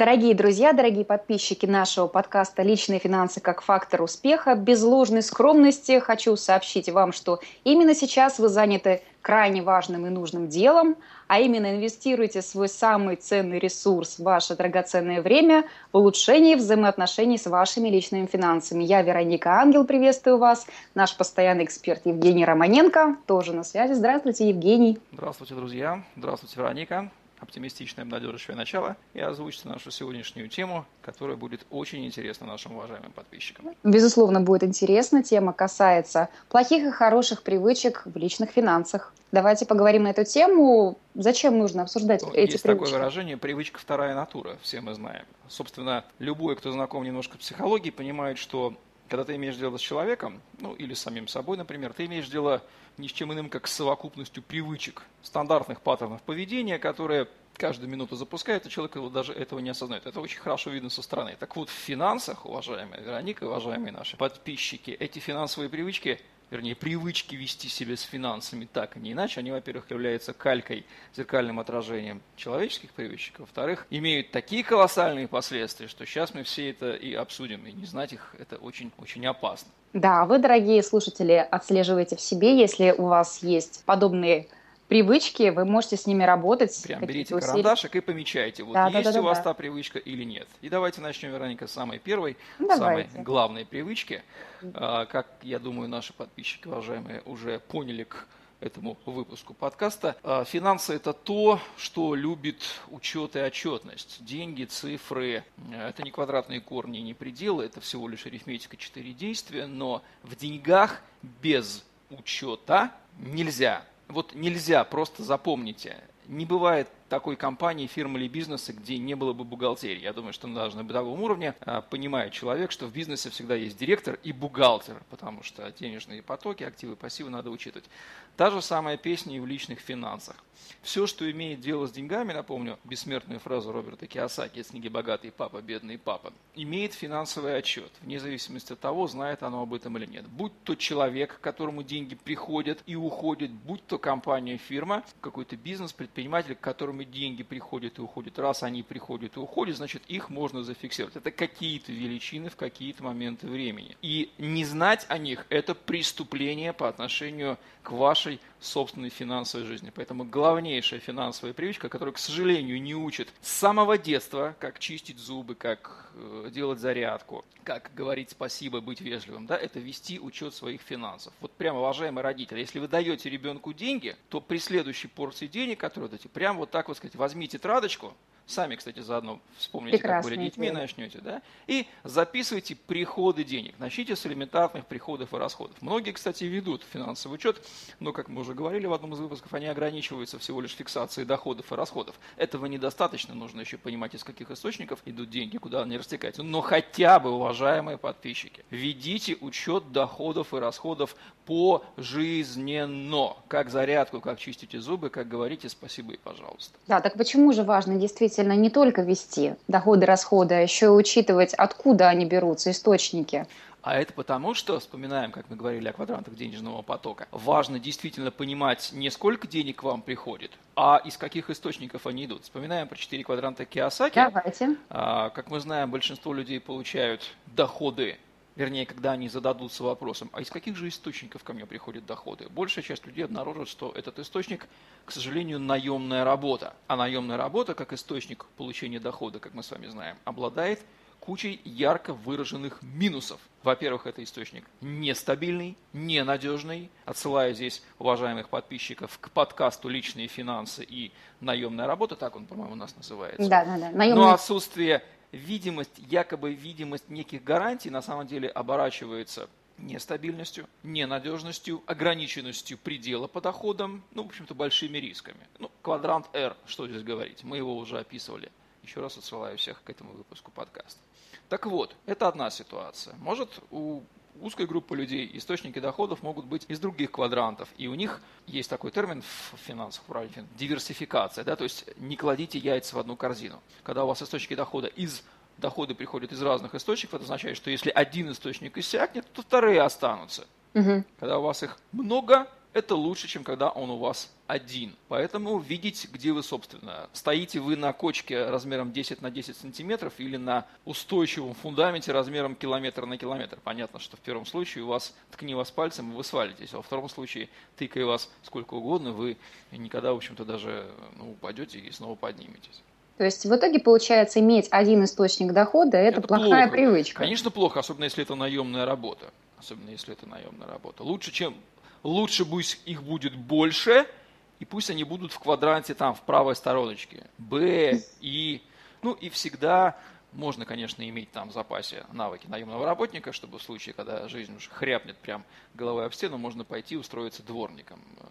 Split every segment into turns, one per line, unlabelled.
Дорогие друзья, дорогие подписчики нашего подкаста «Личные финансы как фактор успеха», без ложной скромности хочу сообщить вам, что именно сейчас вы заняты крайне важным и нужным делом, а именно инвестируйте свой самый ценный ресурс, ваше драгоценное время в улучшение взаимоотношений с вашими личными финансами. Я, Вероника Ангел, приветствую вас. Наш постоянный эксперт Евгений Романенко тоже на связи. Здравствуйте, Евгений.
Здравствуйте, друзья. Здравствуйте, Вероника оптимистичное обнадеживающее начало и озвучите нашу сегодняшнюю тему, которая будет очень интересна нашим уважаемым подписчикам.
Безусловно, будет интересно. Тема касается плохих и хороших привычек в личных финансах. Давайте поговорим на эту тему. Зачем нужно обсуждать ну, эти
есть
привычки?
такое выражение «привычка вторая натура», все мы знаем. Собственно, любой, кто знаком немножко с психологией, понимает, что когда ты имеешь дело с человеком, ну или с самим собой, например, ты имеешь дело ни с чем иным, как с совокупностью привычек, стандартных паттернов поведения, которые каждую минуту запускает, и человек даже этого не осознает. Это очень хорошо видно со стороны. Так вот, в финансах, уважаемая Вероника, уважаемые наши подписчики, эти финансовые привычки вернее, привычки вести себя с финансами так, и не иначе, они, во-первых, являются калькой, зеркальным отражением человеческих привычек, во-вторых, имеют такие колоссальные последствия, что сейчас мы все это и обсудим, и не знать их это очень-очень опасно.
Да, вы, дорогие слушатели, отслеживаете в себе, если у вас есть подобные привычки, вы можете с ними работать.
Прям берите усилия. карандашик и помечайте, вот да, есть да, да, у вас да. та привычка или нет. И давайте начнем, Вероника, с самой первой, давайте. самой главной привычки. А, как, я думаю, наши подписчики, уважаемые, уже поняли к этому выпуску подкаста. А, финансы – это то, что любит учет и отчетность. Деньги, цифры – это не квадратные корни, не пределы, это всего лишь арифметика, четыре действия, но в деньгах без учета нельзя. Вот нельзя, просто запомните, не бывает такой компании, фирмы или бизнеса, где не было бы бухгалтерии. Я думаю, что даже на бытовом уровне а, понимает человек, что в бизнесе всегда есть директор и бухгалтер, потому что денежные потоки, активы, пассивы надо учитывать. Та же самая песня и в личных финансах. Все, что имеет дело с деньгами, напомню бессмертную фразу Роберта Киосаки из книги «Богатый папа, бедный папа», имеет финансовый отчет, вне зависимости от того, знает оно об этом или нет. Будь то человек, к которому деньги приходят и уходят, будь то компания, фирма, какой-то бизнес, предприниматель, к которому которыми деньги приходят и уходят, раз они приходят и уходят, значит их можно зафиксировать. Это какие-то величины в какие-то моменты времени. И не знать о них – это преступление по отношению к вашей собственной финансовой жизни. Поэтому главнейшая финансовая привычка, которую, к сожалению, не учат с самого детства, как чистить зубы, как э, делать зарядку, как говорить спасибо, быть вежливым, да, это вести учет своих финансов. Вот прямо, уважаемые родители, если вы даете ребенку деньги, то при следующей порции денег, которые даете, прямо вот так вот сказать, возьмите тетрадочку, Сами, кстати, заодно вспомните, Прекрасная как были детьми, идея. начнете, да? И записывайте приходы денег. Начните с элементарных приходов и расходов. Многие, кстати, ведут финансовый учет, но, как мы уже говорили в одном из выпусков, они ограничиваются всего лишь фиксацией доходов и расходов. Этого недостаточно, нужно еще понимать, из каких источников идут деньги, куда они растекаются. Но хотя бы, уважаемые подписчики, ведите учет доходов и расходов пожизненно. Как зарядку, как чистите зубы, как говорите спасибо и пожалуйста.
Да, так почему же важно действительно желательно не только вести доходы, расходы, а еще и учитывать, откуда они берутся, источники.
А это потому, что, вспоминаем, как мы говорили о квадрантах денежного потока, важно действительно понимать не сколько денег к вам приходит, а из каких источников они идут. Вспоминаем про четыре квадранта Киосаки.
Давайте.
А, как мы знаем, большинство людей получают доходы вернее, когда они зададутся вопросом, а из каких же источников ко мне приходят доходы, большая часть людей обнаружит, что этот источник, к сожалению, наемная работа. А наемная работа, как источник получения дохода, как мы с вами знаем, обладает кучей ярко выраженных минусов. Во-первых, это источник нестабильный, ненадежный. Отсылаю здесь уважаемых подписчиков к подкасту «Личные финансы и наемная работа», так он, по-моему, у нас называется.
Да, да, да.
Наемный... Но отсутствие видимость, якобы видимость неких гарантий на самом деле оборачивается нестабильностью, ненадежностью, ограниченностью предела по доходам, ну, в общем-то, большими рисками. Ну, квадрант R, что здесь говорить, мы его уже описывали. Еще раз отсылаю всех к этому выпуску подкаста. Так вот, это одна ситуация. Может у узкой группы людей источники доходов могут быть из других квадрантов. И у них есть такой термин в финансах, правильно, диверсификация. Да? То есть не кладите яйца в одну корзину. Когда у вас источники дохода из доходы приходят из разных источников, это означает, что если один источник иссякнет, то вторые останутся. Угу. Когда у вас их много, это лучше, чем когда он у вас один. Поэтому видеть, где вы, собственно. Стоите вы на кочке размером 10 на 10 сантиметров или на устойчивом фундаменте размером километр на километр. Понятно, что в первом случае у вас ткни вас пальцем, и вы свалитесь. А во втором случае, тыкая вас сколько угодно, вы никогда, в общем-то, даже ну, упадете и снова подниметесь.
То есть в итоге получается иметь один источник дохода – это, это плохая плохо. привычка.
Конечно, плохо, особенно если это наемная работа. Особенно если это наемная работа. Лучше, чем лучше пусть их будет больше, и пусть они будут в квадранте там, в правой стороночке. Б, И, ну и всегда можно, конечно, иметь там в запасе навыки наемного работника, чтобы в случае, когда жизнь уж хряпнет прям головой об стену, можно пойти устроиться дворником. Э,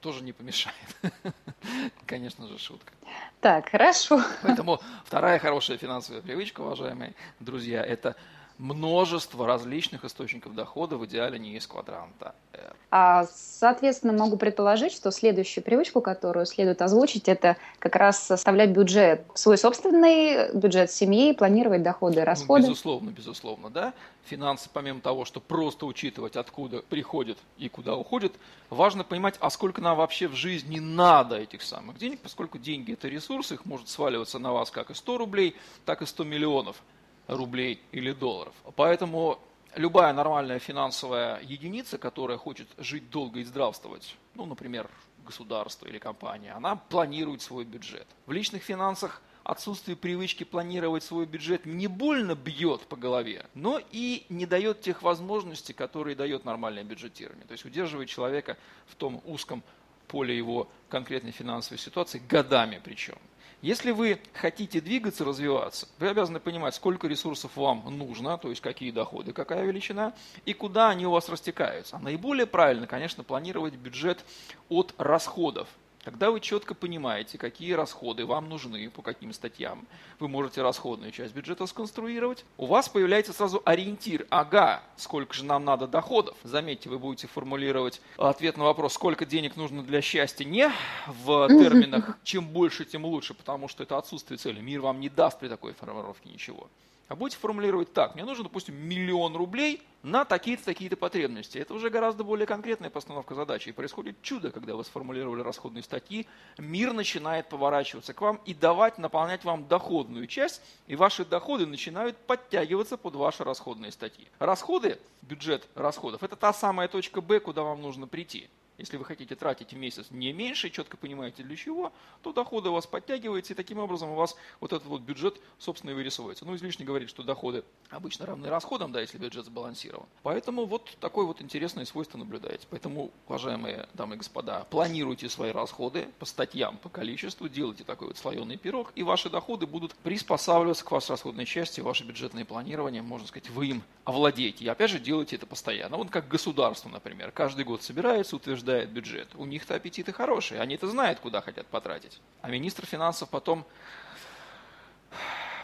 тоже не помешает. Конечно же, шутка.
Так, хорошо.
Поэтому вторая хорошая финансовая привычка, уважаемые друзья, это множество различных источников дохода, в идеале не из квадранта R.
А, соответственно, могу предположить, что следующую привычку, которую следует озвучить, это как раз составлять бюджет, свой собственный бюджет семьи, планировать доходы и ну, расходы.
Ну, безусловно, безусловно, да. Финансы, помимо того, что просто учитывать, откуда приходят и куда уходят, важно понимать, а сколько нам вообще в жизни надо этих самых денег, поскольку деньги – это ресурсы, их может сваливаться на вас как и 100 рублей, так и 100 миллионов – рублей или долларов. Поэтому любая нормальная финансовая единица, которая хочет жить долго и здравствовать, ну, например, государство или компания, она планирует свой бюджет. В личных финансах отсутствие привычки планировать свой бюджет не больно бьет по голове, но и не дает тех возможностей, которые дает нормальное бюджетирование. То есть удерживает человека в том узком поле его конкретной финансовой ситуации годами причем. Если вы хотите двигаться, развиваться, вы обязаны понимать, сколько ресурсов вам нужно, то есть какие доходы, какая величина, и куда они у вас растекаются. А наиболее правильно, конечно, планировать бюджет от расходов. Когда вы четко понимаете, какие расходы вам нужны, по каким статьям, вы можете расходную часть бюджета сконструировать, у вас появляется сразу ориентир, ага, сколько же нам надо доходов. Заметьте, вы будете формулировать ответ на вопрос, сколько денег нужно для счастья, не в терминах «чем больше, тем лучше», потому что это отсутствие цели. Мир вам не даст при такой формулировке ничего а будете формулировать так. Мне нужно, допустим, миллион рублей на такие-то, такие-то потребности. Это уже гораздо более конкретная постановка задачи. И происходит чудо, когда вы сформулировали расходные статьи, мир начинает поворачиваться к вам и давать, наполнять вам доходную часть, и ваши доходы начинают подтягиваться под ваши расходные статьи. Расходы, бюджет расходов, это та самая точка Б, куда вам нужно прийти. Если вы хотите тратить в месяц не меньше, четко понимаете для чего, то доходы у вас подтягиваются, и таким образом у вас вот этот вот бюджет, собственно, и вырисовывается. Ну, излишне говорить, что доходы обычно равны расходам, да, если бюджет сбалансирован. Поэтому вот такое вот интересное свойство наблюдаете. Поэтому, уважаемые дамы и господа, планируйте свои расходы по статьям, по количеству, делайте такой вот слоеный пирог, и ваши доходы будут приспосабливаться к вашей расходной части, ваше бюджетное планирование, можно сказать, вы им овладеете. И опять же, делайте это постоянно. Вот как государство, например, каждый год собирается, утверждает утверждает бюджет. У них-то аппетиты хорошие, они-то знают, куда хотят потратить. А министр финансов потом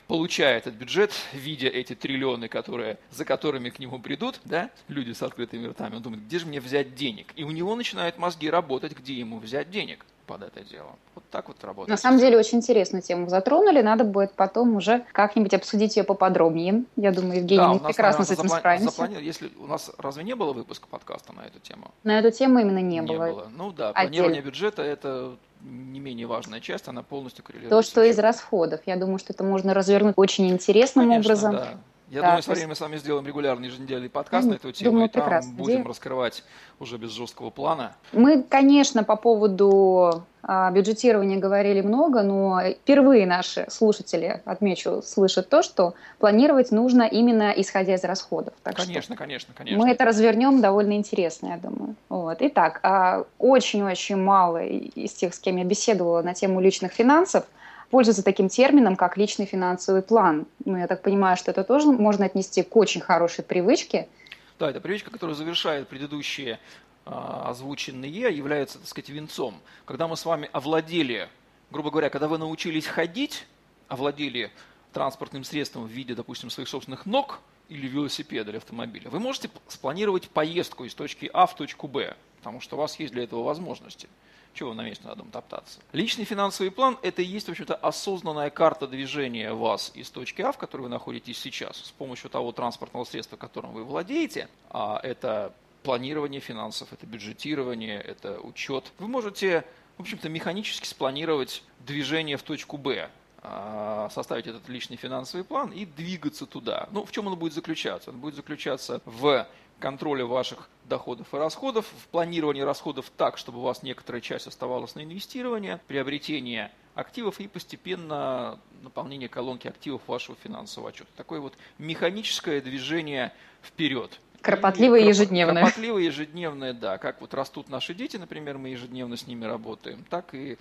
получая этот бюджет, видя эти триллионы, которые, за которыми к нему придут, да, люди с открытыми ртами, он думает, где же мне взять денег? И у него начинают мозги работать, где ему взять денег под это дело. Вот так вот работает.
На самом деле очень интересную тему затронули. Надо будет потом уже как-нибудь обсудить ее поподробнее. Я думаю, Евгений, да, мы нас, прекрасно наверное, с этим заплани... справимся. Заплани...
Если у нас разве не было выпуска подкаста на эту тему?
На эту тему именно не,
не
было.
было. Ну да, Отдельно. планирование бюджета это не менее важная часть, она полностью
коррелирует. То, что из расходов. Я думаю, что это можно развернуть очень интересным
Конечно,
образом.
Да. Я да, думаю, со временем мы с вами сделаем регулярный еженедельный подкаст на эту тему, думаю, и там будем идея. раскрывать уже без жесткого плана.
Мы, конечно, по поводу а, бюджетирования говорили много, но впервые наши слушатели, отмечу, слышат то, что планировать нужно именно исходя из расходов.
Так конечно, конечно, конечно.
Мы это развернем довольно интересно, я думаю. Вот. Итак, а, очень-очень мало из тех, с кем я беседовала на тему личных финансов – пользуются таким термином, как личный финансовый план. Ну, я так понимаю, что это тоже можно отнести к очень хорошей привычке.
Да, это привычка, которая завершает предыдущие а, озвученные, является, так сказать, венцом. Когда мы с вами овладели, грубо говоря, когда вы научились ходить, овладели транспортным средством в виде, допустим, своих собственных ног или велосипеда или автомобиля, вы можете спланировать поездку из точки А в точку Б, потому что у вас есть для этого возможности. Чего на месте надо топтаться? Личный финансовый план – это и есть, в общем-то, осознанная карта движения вас из точки А, в которой вы находитесь сейчас, с помощью того транспортного средства, которым вы владеете, а это планирование финансов, это бюджетирование, это учет. Вы можете в общем-то, механически спланировать движение в точку Б. А, составить этот личный финансовый план и двигаться туда. Ну, в чем он будет заключаться? Он будет заключаться в контроле ваших доходов и расходов, в планировании расходов так, чтобы у вас некоторая часть оставалась на инвестирование, приобретение активов и постепенно наполнение колонки активов вашего финансового отчета. Такое вот механическое движение вперед.
Кропотливое ежедневное.
Кропотливое ежедневное, да. Как вот растут наши дети, например, мы ежедневно с ними работаем, так и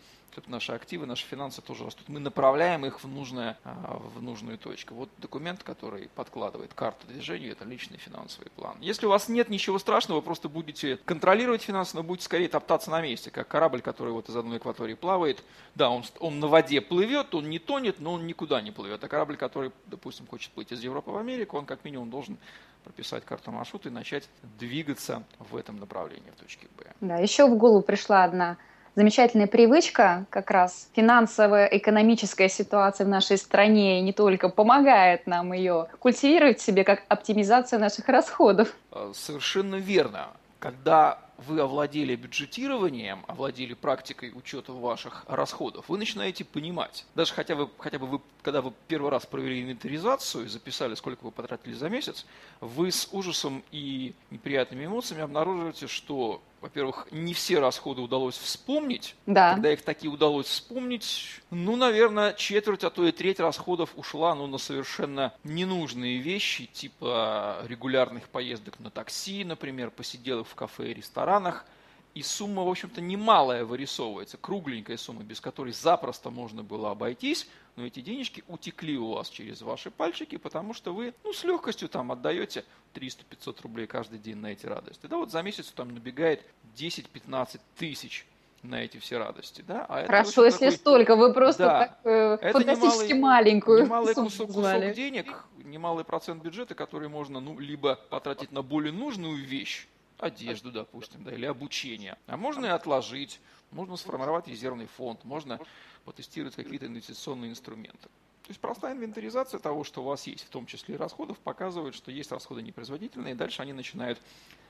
наши активы, наши финансы тоже растут. Мы направляем их в, нужное, а, в нужную точку. Вот документ, который подкладывает карту движения, это личный финансовый план. Если у вас нет ничего страшного, вы просто будете контролировать финансы, но будете скорее топтаться на месте, как корабль, который вот из одной акватории плавает. Да, он, он на воде плывет, он не тонет, но он никуда не плывет. А корабль, который, допустим, хочет плыть из Европы в Америку, он как минимум должен прописать карту маршрута и начать двигаться в этом направлении, в точке Б.
Да, еще в голову пришла одна замечательная привычка, как раз финансовая, экономическая ситуация в нашей стране не только помогает нам ее культивировать в себе, как оптимизация наших расходов.
Э, совершенно верно. Когда вы овладели бюджетированием, овладели практикой учета ваших расходов, вы начинаете понимать, даже хотя, бы, хотя бы вы, когда вы первый раз провели инвентаризацию и записали, сколько вы потратили за месяц, вы с ужасом и неприятными эмоциями обнаруживаете, что во-первых, не все расходы удалось вспомнить. Да. Когда их такие удалось вспомнить, ну, наверное, четверть, а то и треть расходов ушла ну, на совершенно ненужные вещи, типа регулярных поездок на такси, например, посиделок в кафе и ресторанах. И сумма, в общем-то, немалая вырисовывается, кругленькая сумма, без которой запросто можно было обойтись, но эти денежки утекли у вас через ваши пальчики, потому что вы ну, с легкостью там отдаете 300-500 рублей каждый день на эти радости. Да, вот за месяц там набегает 10-15 тысяч на эти все радости. Да?
А Хорошо, если такой... столько, вы просто да, так, э, это фантастически немалый, маленькую
немалый кусок, кусок денег, немалый процент бюджета, который можно ну, либо потратить на более нужную вещь, одежду, допустим, да, или обучение, а можно и отложить, можно сформировать резервный фонд, можно потестировать какие-то инвестиционные инструменты. То есть простая инвентаризация того, что у вас есть, в том числе и расходов, показывает, что есть расходы непроизводительные, и дальше они начинают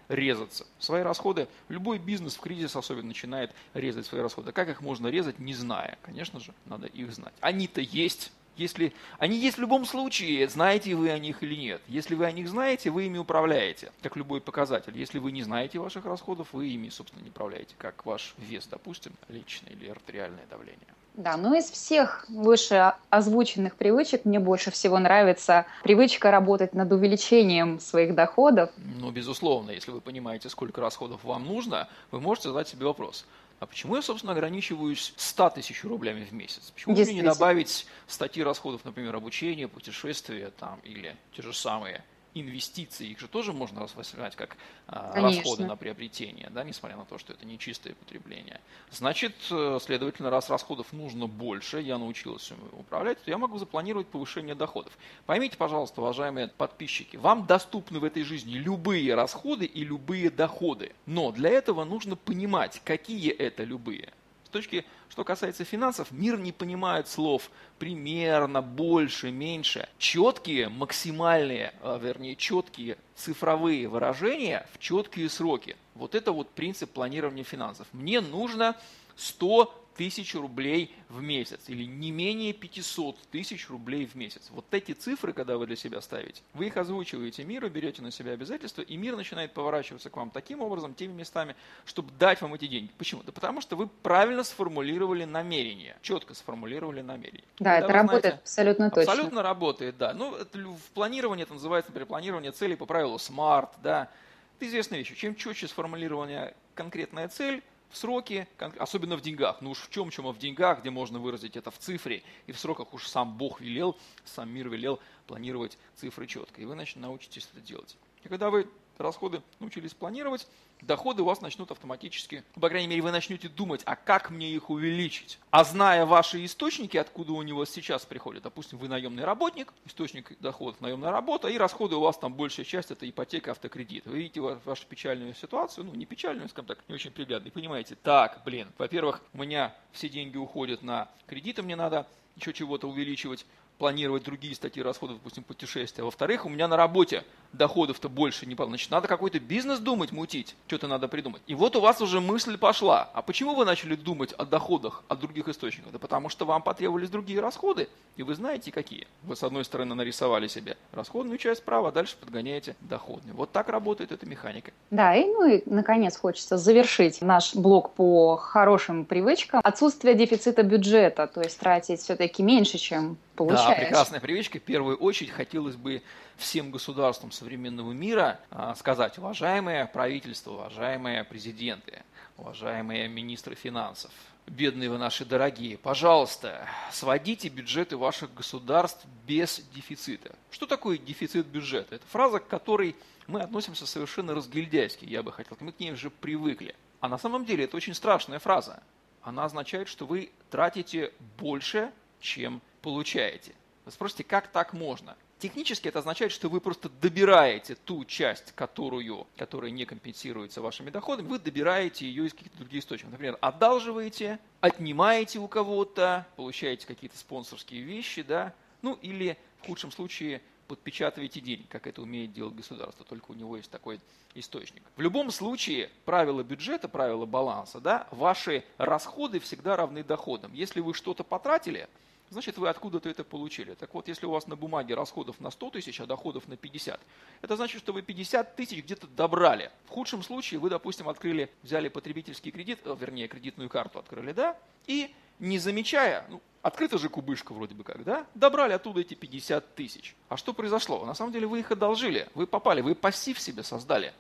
резаться. Свои расходы, любой бизнес в кризис особенно начинает резать свои расходы. Как их можно резать, не зная? Конечно же, надо их знать. Они-то есть, если они есть в любом случае, знаете вы о них или нет. Если вы о них знаете, вы ими управляете, как любой показатель. Если вы не знаете ваших расходов, вы ими, собственно, не управляете, как ваш вес, допустим, личное или артериальное давление.
Да, но из всех выше озвученных привычек мне больше всего нравится привычка работать над увеличением своих доходов.
Ну, безусловно, если вы понимаете, сколько расходов вам нужно, вы можете задать себе вопрос. А почему я, собственно, ограничиваюсь 100 тысяч рублями в месяц? Почему мне не добавить статьи расходов, например, обучения, путешествия там, или те же самые инвестиции, их же тоже можно воспринимать как а, расходы на приобретение, да, несмотря на то, что это не чистое потребление. Значит, э, следовательно, раз расходов нужно больше, я научился управлять, то я могу запланировать повышение доходов. Поймите, пожалуйста, уважаемые подписчики, вам доступны в этой жизни любые расходы и любые доходы, но для этого нужно понимать, какие это любые. С точки, что касается финансов, мир не понимает слов примерно, больше, меньше. Четкие, максимальные, а, вернее, четкие цифровые выражения в четкие сроки. Вот это вот принцип планирования финансов. Мне нужно 100 тысяч рублей в месяц или не менее 500 тысяч рублей в месяц. Вот эти цифры, когда вы для себя ставите, вы их озвучиваете миру, берете на себя обязательства, и мир начинает поворачиваться к вам таким образом, теми местами, чтобы дать вам эти деньги. Почему? Да потому что вы правильно сформулировали намерение, четко сформулировали намерение.
Да, когда это работает знаете, абсолютно точно.
Абсолютно работает, да. Ну, это, в планировании это называется, например, планирование целей по правилу SMART, да. Это известная вещь. Чем четче сформулирована конкретная цель, в сроки, особенно в деньгах. Ну уж в чем, чем, а в деньгах, где можно выразить это в цифре, и в сроках уж сам Бог велел, сам мир велел планировать цифры четко. И вы, научитесь это делать. И когда вы расходы научились планировать, доходы у вас начнут автоматически, по крайней мере, вы начнете думать, а как мне их увеличить? А зная ваши источники, откуда у него сейчас приходят, допустим, вы наемный работник, источник доходов наемная работа, и расходы у вас там большая часть это ипотека, автокредит. Вы видите вашу печальную ситуацию, ну не печальную, скажем так, не очень приглядную, понимаете, так, блин, во-первых, у меня все деньги уходят на кредиты, мне надо еще чего-то увеличивать, планировать другие статьи расходов, допустим, путешествия. Во-вторых, у меня на работе доходов-то больше не было. Значит, надо какой-то бизнес думать, мутить, что-то надо придумать. И вот у вас уже мысль пошла. А почему вы начали думать о доходах от других источников? Да потому что вам потребовались другие расходы, и вы знаете какие. Вы с одной стороны нарисовали себе расходную часть справа, а дальше подгоняете доходную. Вот так работает эта механика.
Да, и ну и наконец хочется завершить наш блок по хорошим привычкам. Отсутствие дефицита бюджета, то есть тратить все-таки меньше, чем получаешь.
Да, прекрасная привычка. В первую очередь хотелось бы всем государствам современного мира а, сказать, уважаемые правительства, уважаемые президенты, уважаемые министры финансов, бедные вы наши дорогие, пожалуйста, сводите бюджеты ваших государств без дефицита. Что такое дефицит бюджета? Это фраза, к которой мы относимся совершенно разгильдяйски, я бы хотел, мы к ней уже привыкли. А на самом деле это очень страшная фраза. Она означает, что вы тратите больше, чем получаете. Вы спросите, как так можно? Технически это означает, что вы просто добираете ту часть, которую, которая не компенсируется вашими доходами, вы добираете ее из каких-то других источников. Например, одалживаете, отнимаете у кого-то, получаете какие-то спонсорские вещи, да, ну или в худшем случае подпечатываете деньги, как это умеет делать государство, только у него есть такой источник. В любом случае, правила бюджета, правила баланса, да, ваши расходы всегда равны доходам. Если вы что-то потратили, значит вы откуда-то это получили. Так вот, если у вас на бумаге расходов на 100 тысяч, а доходов на 50, это значит, что вы 50 тысяч где-то добрали. В худшем случае вы, допустим, открыли, взяли потребительский кредит, э, вернее, кредитную карту открыли, да, и не замечая, ну, открыта же кубышка вроде бы как, да, добрали оттуда эти 50 тысяч. А что произошло? На самом деле вы их одолжили, вы попали, вы пассив себе создали.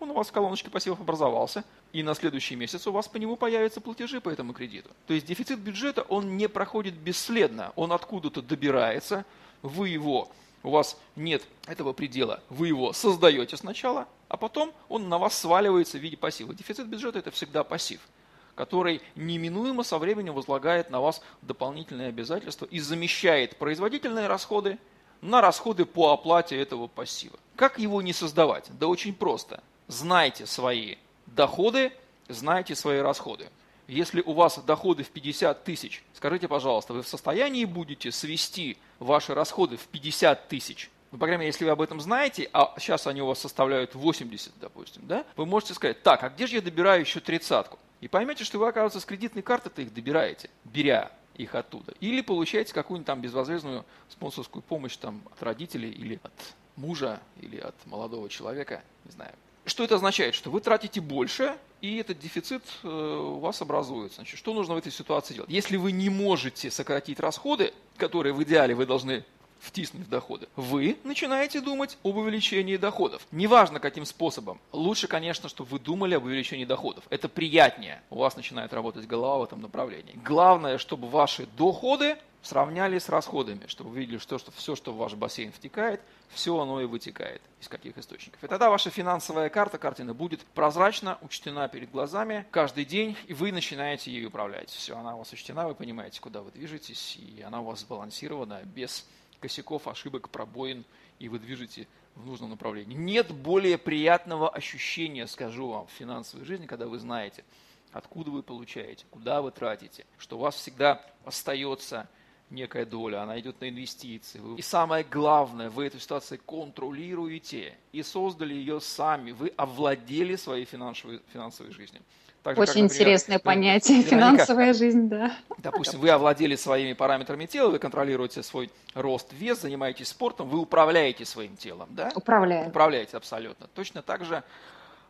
Он у вас в колоночке пассивов образовался, и на следующий месяц у вас по нему появятся платежи по этому кредиту. То есть дефицит бюджета, он не проходит бесследно, он откуда-то добирается, вы его, у вас нет этого предела, вы его создаете сначала, а потом он на вас сваливается в виде пассива. Дефицит бюджета – это всегда пассив который неминуемо со временем возлагает на вас дополнительные обязательства и замещает производительные расходы на расходы по оплате этого пассива. Как его не создавать? Да очень просто. Знайте свои доходы, знаете свои расходы. Если у вас доходы в 50 тысяч, скажите, пожалуйста, вы в состоянии будете свести ваши расходы в 50 тысяч? Ну, по крайней мере, если вы об этом знаете, а сейчас они у вас составляют 80, допустим, да, вы можете сказать, так, а где же я добираю еще тридцатку? И поймете, что вы, оказывается, с кредитной карты-то их добираете, беря их оттуда. Или получаете какую-нибудь там безвозмездную спонсорскую помощь там, от родителей или от мужа, или от молодого человека, не знаю, что это означает? Что вы тратите больше, и этот дефицит э, у вас образуется. Значит, что нужно в этой ситуации делать? Если вы не можете сократить расходы, которые в идеале вы должны втиснуть в доходы, вы начинаете думать об увеличении доходов. Неважно каким способом. Лучше, конечно, чтобы вы думали об увеличении доходов. Это приятнее. У вас начинает работать голова в этом направлении. Главное, чтобы ваши доходы сравняли с расходами, чтобы вы видели, что, что все, что в ваш бассейн втекает, все оно и вытекает из каких источников. И тогда ваша финансовая карта, картина будет прозрачно учтена перед глазами каждый день, и вы начинаете ею управлять. Все, она у вас учтена, вы понимаете, куда вы движетесь, и она у вас сбалансирована, без косяков, ошибок, пробоин, и вы движете в нужном направлении. Нет более приятного ощущения, скажу вам, в финансовой жизни, когда вы знаете, откуда вы получаете, куда вы тратите, что у вас всегда остается некая доля, она идет на инвестиции. И самое главное, вы эту ситуацию контролируете и создали ее сами. Вы овладели своей финансовой, финансовой жизнью.
Так Очень как, например, интересное понятие, финансовая жизнь, да.
Допустим, вы овладели своими параметрами тела, вы контролируете свой рост, вес, занимаетесь спортом, вы управляете своим телом, да?
Управляете.
Управляете, абсолютно. Точно так же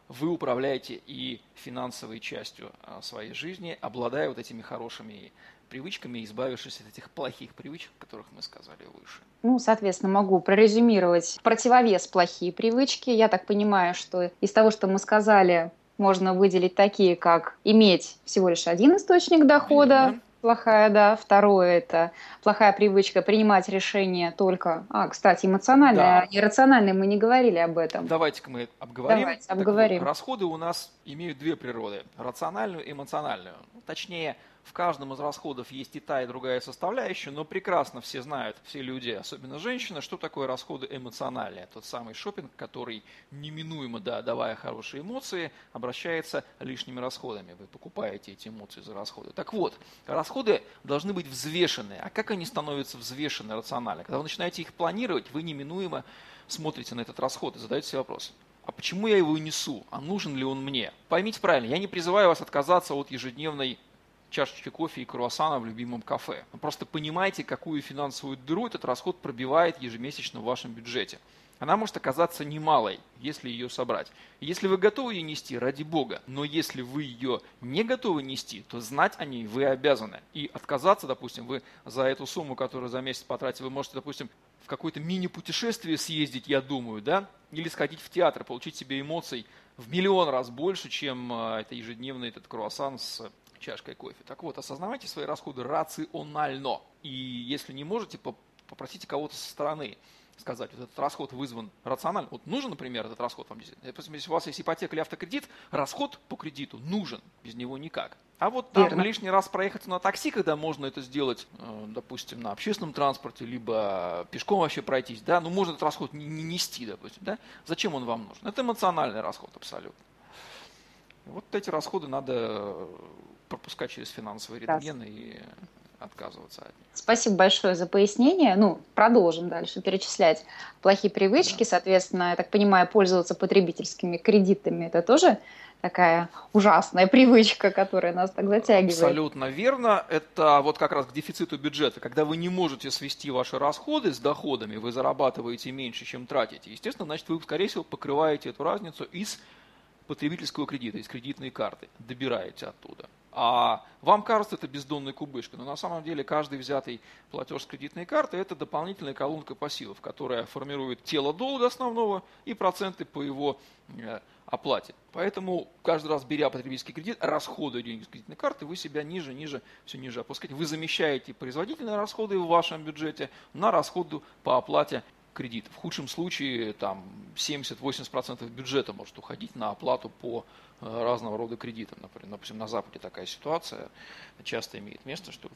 вы управляете и финансовой частью а, своей жизни, обладая вот этими хорошими привычками, избавившись от этих плохих привычек, о которых мы сказали выше.
Ну, соответственно, могу прорезюмировать противовес плохие привычки. Я так понимаю, что из того, что мы сказали, можно выделить такие, как иметь всего лишь один источник дохода, Верно. плохая, да. Второе – это плохая привычка принимать решения только, а, кстати, эмоциональные, да. а не рациональные, мы не говорили об этом.
Давайте-ка мы обговорим.
Давайте, обговорим.
вот, расходы у нас имеют две природы – рациональную и эмоциональную. Точнее, в каждом из расходов есть и та, и другая составляющая, но прекрасно все знают, все люди, особенно женщины, что такое расходы эмоциональные. Тот самый шопинг, который неминуемо, да, давая хорошие эмоции, обращается лишними расходами. Вы покупаете эти эмоции за расходы. Так вот, расходы должны быть взвешены. А как они становятся взвешены рационально? Когда вы начинаете их планировать, вы неминуемо смотрите на этот расход и задаете себе вопрос – а почему я его несу, а нужен ли он мне? Поймите правильно, я не призываю вас отказаться от ежедневной чашечки кофе и круассана в любимом кафе. Вы просто понимаете, какую финансовую дыру этот расход пробивает ежемесячно в вашем бюджете. Она может оказаться немалой, если ее собрать. Если вы готовы ее нести, ради бога. Но если вы ее не готовы нести, то знать о ней вы обязаны. И отказаться, допустим, вы за эту сумму, которую за месяц потратите, вы можете, допустим, в какое-то мини-путешествие съездить, я думаю, да, или сходить в театр, получить себе эмоций в миллион раз больше, чем а, это ежедневный этот круассан с чашкой кофе. Так вот, осознавайте свои расходы рационально. И если не можете, попросите кого-то со стороны сказать, вот этот расход вызван рационально. Вот нужен, например, этот расход вам действительно. Если у вас есть ипотека или автокредит, расход по кредиту нужен, без него никак. А вот там Верно. лишний раз проехать на такси, когда можно это сделать, э, допустим, на общественном транспорте, либо пешком вообще пройтись, да, ну можно этот расход не, не нести, допустим, да, зачем он вам нужен? Это эмоциональный расход абсолютно. Вот эти расходы надо пропускать через финансовый рентген и отказываться от них.
Спасибо большое за пояснение. Ну, продолжим дальше перечислять плохие привычки. Да. Соответственно, я так понимаю, пользоваться потребительскими кредитами – это тоже такая ужасная привычка, которая нас так затягивает.
Абсолютно верно. Это вот как раз к дефициту бюджета. Когда вы не можете свести ваши расходы с доходами, вы зарабатываете меньше, чем тратите. Естественно, значит, вы, скорее всего, покрываете эту разницу из потребительского кредита, из кредитной карты. Добираете оттуда. А вам кажется это бездонной кубышкой, но на самом деле каждый взятый платеж с кредитной карты – это дополнительная колонка пассивов, которая формирует тело долга основного и проценты по его э, оплате. Поэтому каждый раз, беря потребительский кредит, расходуя деньги с кредитной карты, вы себя ниже, ниже, все ниже опускаете. Вы замещаете производительные расходы в вашем бюджете на расходы по оплате кредит. В худшем случае там 70-80% бюджета может уходить на оплату по э, разного рода кредитам. Например, допустим, на Западе такая ситуация часто имеет место, что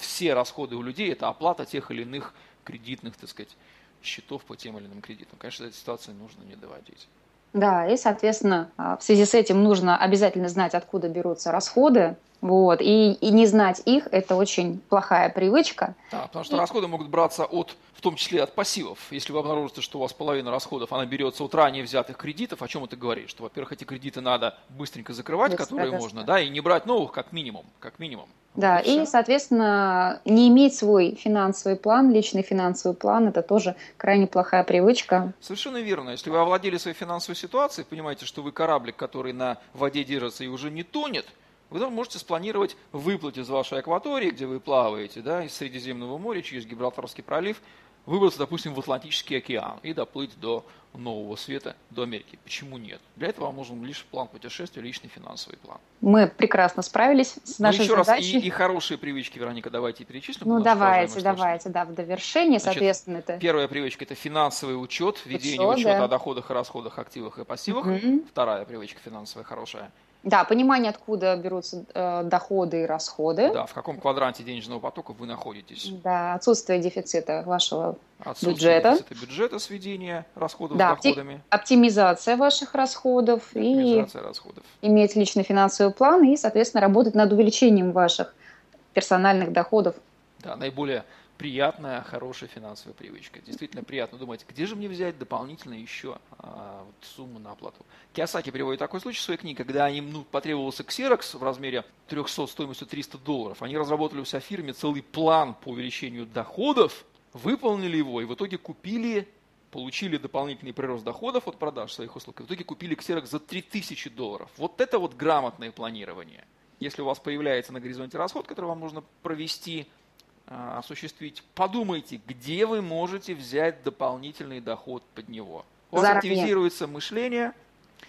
все расходы у людей – это оплата тех или иных кредитных, так сказать, счетов по тем или иным кредитам. Конечно, этой ситуации нужно не доводить.
Да, и, соответственно, а, в связи с этим нужно обязательно знать, откуда берутся расходы, вот, и, и не знать их – это очень плохая привычка.
Да, потому что и... расходы могут браться от, в том числе от пассивов. Если вы обнаружите, что у вас половина расходов, она берется от ранее взятых кредитов, о чем это говорит? Что, во-первых, эти кредиты надо быстренько закрывать, Быстро, которые можно, да, и не брать новых, как минимум, как минимум.
Да, вот и, и соответственно, не иметь свой финансовый план, личный финансовый план, это тоже крайне плохая привычка.
Совершенно верно. Если вы овладели своей финансовой ситуацией, понимаете, что вы кораблик, который на воде держится и уже не тонет – вы можете спланировать выплыть из вашей акватории, где вы плаваете, да, из Средиземного моря через Гибралтарский пролив, выбраться, допустим, в Атлантический океан и доплыть до Нового Света, до Америки. Почему нет? Для этого вам нужен лишь план путешествия, личный финансовый план.
Мы прекрасно справились с ну, нашей
ну, еще
задачей.
раз, и, и хорошие привычки, Вероника, давайте перечислим.
Ну, давайте, давайте, да, в довершение, Значит, соответственно. Это...
Первая привычка – это финансовый учет, ведение учет, учета да. о доходах и расходах, активах и пассивах. Угу. Вторая привычка финансовая хорошая –
да, понимание, откуда берутся э, доходы и расходы.
Да, в каком квадранте денежного потока вы находитесь.
Да, отсутствие дефицита вашего отсутствие бюджета.
Отсутствие бюджета, сведение расходов да, с доходами.
оптимизация ваших расходов.
Оптимизация и расходов.
Иметь личный финансовый план и, соответственно, работать над увеличением ваших персональных доходов.
Да, наиболее приятная, хорошая финансовая привычка. Действительно приятно думать, где же мне взять дополнительно еще а, вот, сумму на оплату. Киосаки приводит такой случай в своей книге, когда им ну, потребовался ксерокс в размере 300 стоимостью 300 долларов. Они разработали у себя в фирме целый план по увеличению доходов, выполнили его и в итоге купили получили дополнительный прирост доходов от продаж своих услуг, и в итоге купили ксерокс за 3000 долларов. Вот это вот грамотное планирование. Если у вас появляется на горизонте расход, который вам нужно провести, осуществить, подумайте, где вы можете взять дополнительный доход под него. У вас заранее. активизируется мышление.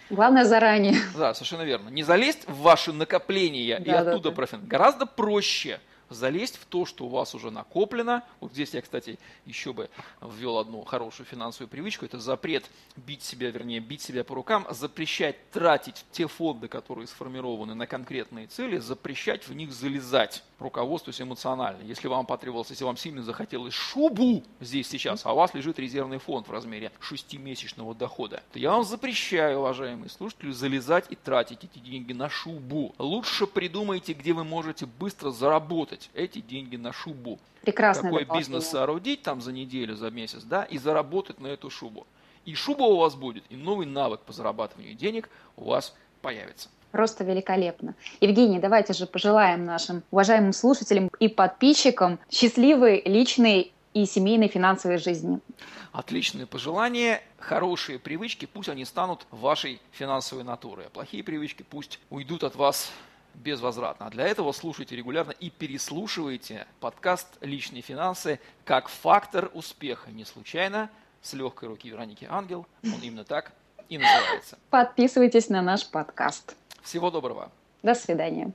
Главное заранее.
Да, совершенно верно. Не залезть в ваши накопления да, и оттуда да, профин. Гораздо проще залезть в то, что у вас уже накоплено. Вот здесь я, кстати, еще бы ввел одну хорошую финансовую привычку. Это запрет бить себя, вернее, бить себя по рукам, запрещать тратить те фонды, которые сформированы на конкретные цели, запрещать в них залезать руководствуясь эмоционально. Если вам потребовалось, если вам сильно захотелось шубу здесь сейчас, а у вас лежит резервный фонд в размере 6-месячного дохода, то я вам запрещаю, уважаемые слушатели, залезать и тратить эти деньги на шубу. Лучше придумайте, где вы можете быстро заработать эти деньги на шубу.
Прекрасно.
Какой бизнес соорудить там за неделю, за месяц, да, и заработать на эту шубу. И шуба у вас будет, и новый навык по зарабатыванию денег у вас появится.
Просто великолепно. Евгений, давайте же пожелаем нашим уважаемым слушателям и подписчикам счастливой личной и семейной финансовой жизни.
Отличные пожелания, хорошие привычки, пусть они станут вашей финансовой натурой, а плохие привычки пусть уйдут от вас безвозвратно. А для этого слушайте регулярно и переслушивайте подкаст «Личные финансы» как фактор успеха. Не случайно, с легкой руки Вероники Ангел, он именно так и называется.
Подписывайтесь на наш подкаст.
Всего доброго.
До свидания.